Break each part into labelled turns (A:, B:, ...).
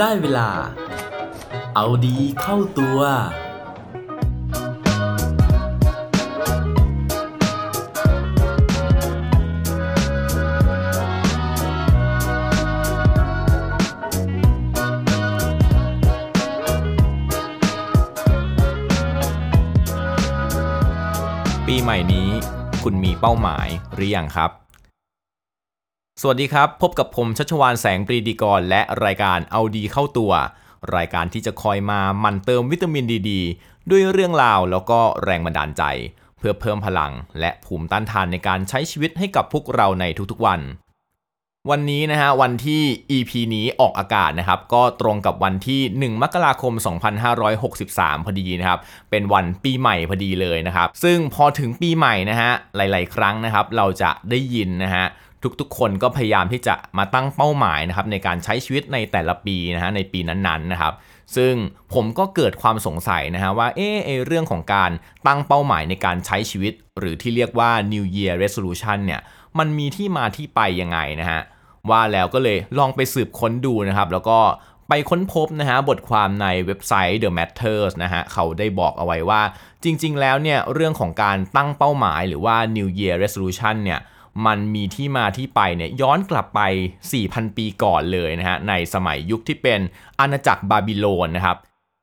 A: ได้เวลา เอาดีเข้าตัว
B: ปีใหม่นี้คุณมีเป้าหมายหรือยังครับ สวัสดีครับ พบกับผมชัชวานแสงปรีดีกร และรายการเอาดีเข้าตัว รายการที่จะคอยมาหมั่นเติมวิตามินดีดด้วยเรื่องราวแล้วก็แรงบันดาลใจ เพื่อเพิ่มพลัง และภูมิต้านทานในการใช้ชีวิตให้กับพวกเราในทุกๆวัน วันนี้นะฮะวันที่ EP นี้ออกอากาศนะครับ ก็ตรงกับวันที่ 1 มกราคม 2563 พอดีนะครับ เป็นวันปีใหม่พอดีเลยนะครับ ซึ่งพอถึงปีใหม่นะฮะหลาย ๆ ครั้งนะครับ เราจะได้ยินนะฮะ ทุกๆ คนก็พยายามที่จะมาตั้งเป้าหมายนะครับในการใช้ชีวิตในแต่ละปีนะฮะในปีนั้นๆนะครับ ซึ่งผมก็เกิดความสงสัยนะฮะว่าเออเรื่องของการตั้งเป้าหมายในการใช้ชีวิต หรือที่เรียกว่า New Year Resolution เนี่ยมันมีที่มาที่ไปยังไงนะฮะว่าแล้วก็เลยลองไปสืบค้นดูนะครับ แล้วก็ไปค้นพบนะฮะบทความในเว็บไซต์ The Matters นะฮะเขาได้บอกเอาไว้ว่าจริง ๆ แล้วเนี่ยเรื่องของการตั้งเป้าหมายหรือว่า New Year Resolution เนี่ย มันมีที่มาที่ไปเนี่ยย้อนกลับไป 4,000 ปีก่อนเลยนะฮะในสมัยยุคที่เป็นอาณาจักรบาบิโลนนะครับ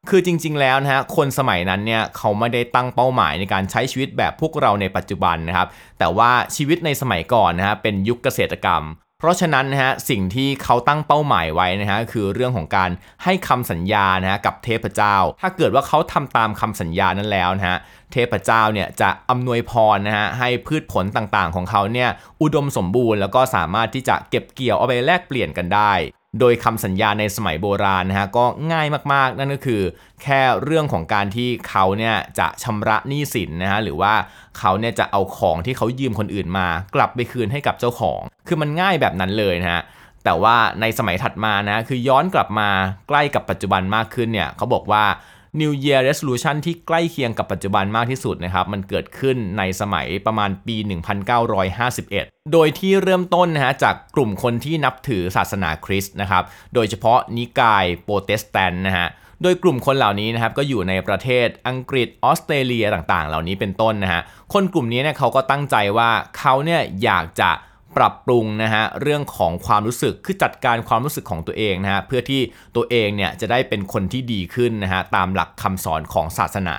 B: คือจริงๆ แล้วนะฮะคนสมัยนั้นเนี่ยเขาไม่ได้ตั้งเป้าหมายในการใช้ชีวิตแบบพวกเราในปัจจุบันนะครับแต่ว่าชีวิตในสมัยก่อนนะฮะเป็นยุคเกษตรกรรม เพราะฉะนั้นนะฮะสิ่งที่เขาตั้งเป้าหมายไว้นะฮะคือเรื่องของการให้คำสัญญานะฮะกับเทพเจ้า ถ้าเกิดว่าเขาทำตามคำสัญญานั้นแล้วนะฮะเทพเจ้าเนี่ยจะอำนวยพรนะฮะให้พืชผลต่างๆ ของเขาเนี่ยอุดมสมบูรณ์แล้วก็สามารถที่จะเก็บเกี่ยวเอาไปแลกเปลี่ยนกันได้ โดยคำสัญญาในสมัยโบราณนะฮะก็ง่ายมากๆ นั่นก็คือ แค่เรื่องของการที่เขาเนี่ยจะชำระหนี้สินนะฮะหรือว่าเขาเนี่ยจะเอาของที่เขายืมคนอื่นมา กลับไปคืนให้กับเจ้าของ คือมันง่ายแบบนั้นเลยนะฮะแต่ว่าในสมัยถัดมานะคือย้อนกลับมาใกล้กับปัจจุบันมากขึ้นเนี่ยเขาบอกว่า New Year Resolution ที่ใกล้เคียงกับปัจจุบันมากที่สุดนะครับ มันเกิดขึ้นในสมัยประมาณปี 1951 โดยที่เริ่มต้นนะฮะจากกลุ่มคนที่นับถือศาสนาคริสต์นะครับ โดยเฉพาะนิกายโปรเตสแตนต์นะฮะโดยกลุ่มคนเหล่านี้นะครับก็อยู่ในประเทศอังกฤษออสเตรเลียต่างๆ เหล่านี้เป็นต้นนะฮะคนกลุ่มนี้เนี่ยเขาก็ตั้งใจว่าเขาเนี่ยอยากจะ ปรับปรุงนะฮะเรื่องของความรู้สึกคือจัดการความรู้สึกของตัวเองนะฮะเพื่อที่ตัวเองเนี่ยจะได้เป็นคนที่ดีขึ้นนะฮะตามหลักคำสอนของศาสนา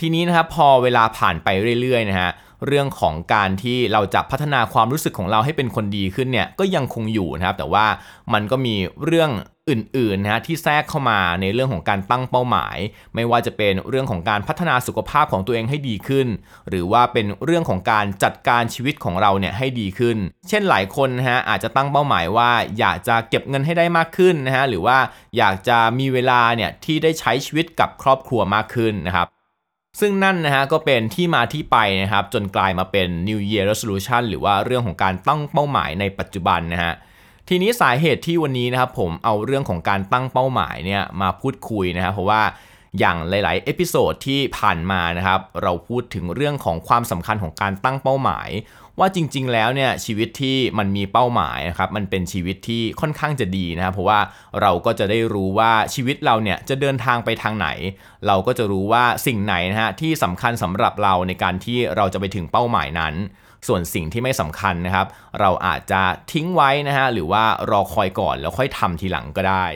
B: ทีนี้นะครับพอเวลาผ่านไปเรื่อยๆนะฮะ เรื่องของการที่เราจะพัฒนาความรู้สึกของเราให้เป็นคนดีขึ้นเนี่ยก็ยังคงอยู่นะครับ แต่ว่ามันก็มีเรื่องอื่นๆนะฮะที่แทรกเข้ามาในเรื่องของการตั้งเป้าหมาย ไม่ว่าจะเป็นเรื่องของการพัฒนาสุขภาพของตัวเองให้ดีขึ้น หรือว่าเป็นเรื่องของการจัดการชีวิตของเราเนี่ยให้ดีขึ้น เช่นหลายคนนะฮะอาจจะตั้งเป้าหมายว่าอยากจะเก็บเงินให้ได้มากขึ้นนะฮะหรือว่าอยากจะมีเวลาเนี่ยที่ได้ใช้ชีวิตกับครอบครัวมากขึ้นนะครับ ซึ่งนั่นนะฮะก็เป็นที่มาที่ไปนะครับจนกลายมาเป็น New Year Resolution หรือว่าเรื่องของการตั้งเป้าหมายในปัจจุบันนะฮะทีนี้สาเหตุที่วันนี้นะครับผมเอาเรื่องของการตั้งเป้าหมายเนี่ยมาพูดคุยนะครับเพราะว่า อย่างหลาย ๆ episode ที่ผ่านมานะครับ เราพูดถึงเรื่องของความสำคัญของการตั้งเป้าหมาย ว่าจริง ๆ แล้วเนี่ยชีวิตที่มันมีเป้าหมายนะครับมันเป็นชีวิตที่ค่อนข้างจะดีนะครับเพราะว่าเราก็จะได้รู้ว่าชีวิตเราเนี่ยจะเดินทางไปทางไหน เราก็จะรู้ว่าสิ่งไหนนะฮะที่สำคัญสำหรับเราในการที่เราจะไปถึงเป้าหมายนั้นส่วนสิ่งที่ไม่สำคัญนะครับ เราอาจจะทิ้งไว้นะฮะหรือว่ารอคอยก่อนแล้วค่อยทำทีหลังก็ได้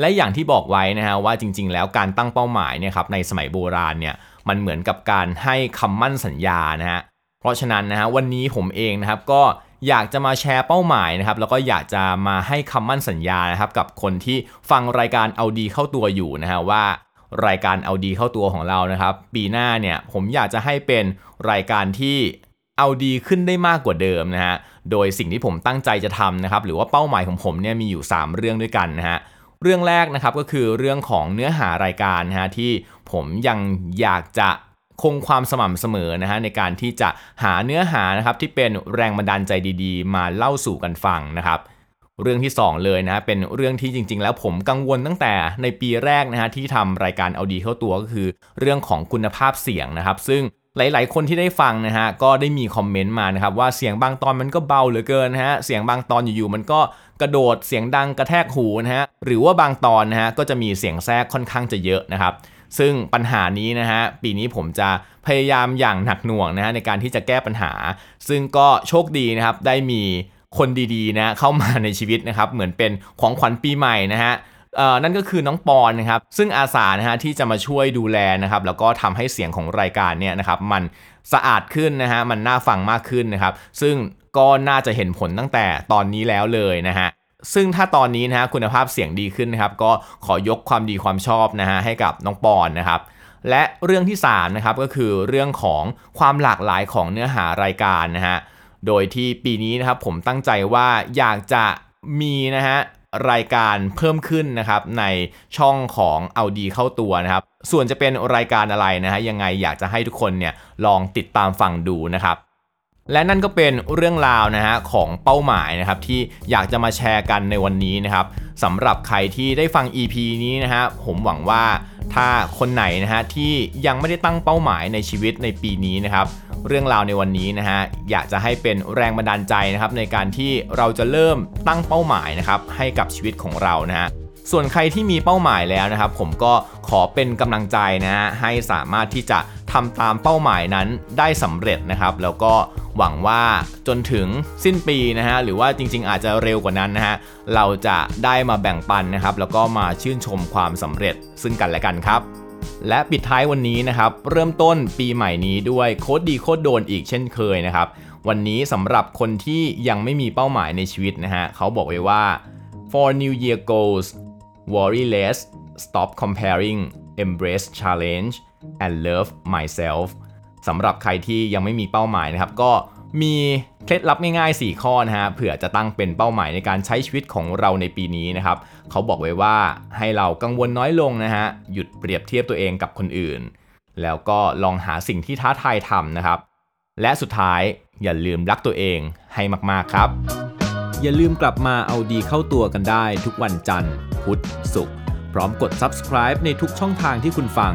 B: และอย่างที่บอกไว้นะฮะว่าจริง ๆ แล้วการตั้งเป้าหมายเนี่ยครับในสมัยโบราณเนี่ยมันเหมือนกับการให้คำมั่นสัญญานะฮะเพราะฉะนั้นนะฮะวันนี้ผมเองนะครับก็อยากจะมาแชร์เป้าหมายนะครับแล้วก็อยากจะมาให้คำมั่นสัญญานะครับกับคนที่ฟังรายการเอาดีเข้าตัวอยู่นะฮะว่ารายการเอาดีเข้าตัวของเรานะครับปีหน้าเนี่ยผมอยากจะให้เป็นรายการที่เอาดีขึ้นได้มากกว่าเดิมนะฮะโดยสิ่งที่ผมตั้งใจจะทำนะครับหรือว่าเป้าหมายของผมเนี่ยมีอยู่ 3 เรื่องด้วยกันนะฮะ เรื่องแรกนะครับก็คือเรื่องของเนื้อหารายการนะฮะที่ผมยังอยากจะคงความสม่ำเสมอนะฮะในการที่จะหาเนื้อหานะครับที่เป็นแรงบันดาลใจดีๆ มาเล่าสู่กันฟังนะครับ เรื่องที่ 2 เลยนะเป็นเรื่องที่จริง ๆ แล้วผมกังวลตั้งแต่ในปีแรกนะฮะที่ทำรายการเอาดีเข้าตัวก็คือ เรื่องของคุณภาพเสียงนะครับ ซึ่ง หลาย ๆ คนที่ได้ฟังนะฮะก็ได้มีคอมเมนต์มานะครับว่าเสียงบางตอนมันก็เบาเหลือเกินนะฮะเสียงบางตอนอยู่ ๆ มันก็กระโดดเสียงดังกระแทกหูนะฮะหรือว่าบางตอนนะฮะก็จะมีเสียงแทรกค่อนข้างจะเยอะนะครับซึ่งปัญหานี้นะฮะปีนี้ผมจะพยายามอย่างหนักหน่วงนะฮะในการที่จะแก้ปัญหา ซึ่งก็โชคดีนะครับได้มีคนดีๆนะเข้ามาในชีวิตนะครับเหมือนเป็นของขวัญปีใหม่นะฮะ นั่นก็คือน้องปอนนะครับซึ่งอาสานะฮะที่จะมาช่วยดูแลนะครับแล้วก็ทำให้เสียงของรายการเนี่ยนะครับมันสะอาดขึ้นนะฮะมันน่าฟังมากขึ้นนะครับซึ่งก็น่าจะเห็นผลตั้งแต่ตอนนี้แล้วเลยนะฮะซึ่งถ้าตอนนี้นะฮะคุณภาพเสียงดีขึ้นนะครับก็ขอยกความดีความชอบนะฮะให้กับน้องปอนนะครับและเรื่องที่3นะครับก็คือเรื่องของความหลากหลายของเนื้อหารายการนะฮะโดยที่ปีนี้นะครับผมตั้งใจว่าอยากจะมีนะฮะ รายการเพิ่มขึ้นนะครับในช่องของเอาดีเข้าตัวนะครับส่วนจะเป็นรายการอะไรนะฮะยังไงอยากจะให้ทุกคนเนี่ยลองติดตามฟังดูนะครับและนั่นก็เป็นเรื่องราวนะฮะของเป้าหมายนะครับที่อยากจะมาแชร์กันในวันนี้นะครับสำหรับใครที่ได้ฟัง EP นี้นะฮะผมหวังว่าถ้าคนไหนนะฮะที่ยังไม่ได้ตั้งเป้าหมายในชีวิตในปีนี้นะครับ เรื่องราวในวันนี้นะฮะอยากจะให้เป็นแรงบันดาลใจนะครับในการที่เราจะเริ่มตั้งเป้าหมายนะครับให้กับชีวิตของเรานะฮะส่วนใครที่มีเป้าหมายแล้วนะครับ ผมก็ขอเป็นกำลังใจนะฮะให้สามารถที่จะทำตามเป้าหมายนั้นได้สำเร็จนะครับ แล้วก็หวังว่าจนถึงสิ้นปีนะฮะหรือว่าจริง ๆ อาจจะเร็วกว่านั้นนะฮะเราจะได้มาแบ่งปันนะครับ แล้วก็มาชื่นชมความสำเร็จซึ่งกันและกันครับ และปิดท้ายวันนี้นะครับ เริ่มต้นปีใหม่นี้ด้วยโค้ดดีโค้ดโดนอีกเช่นเคยนะครับ วันนี้สำหรับคนที่ยังไม่มีเป้าหมายในชีวิตนะฮะเขาบอกไว้ว่า for new year goals worry less stop comparing embrace challenge and love myself สำหรับใครที่ยังไม่มีเป้าหมายนะครับ ก็มี เคล็ดลับง่ายๆ 4 ข้อนะฮะเผื่อจะตั้งเป็นเป้าหมายในการใช้ชีวิตของเราในปีนี้นะครับเขาบอกไว้ว่าให้เรากังวลน้อยลงนะฮะหยุดเปรียบเทียบตัวเองกับคนอื่น แล้วก็ลองหาสิ่งที่ท้าทายทำนะครับ และสุดท้ายอย่าลืมรักตัวเองให้มากๆครับ อย่าลืมกลับมาเอาดีเข้าตัวกันได้ทุกวันจันทร์ พุธศุกร์พร้อมกด subscribe ในทุกช่องทางที่คุณฟัง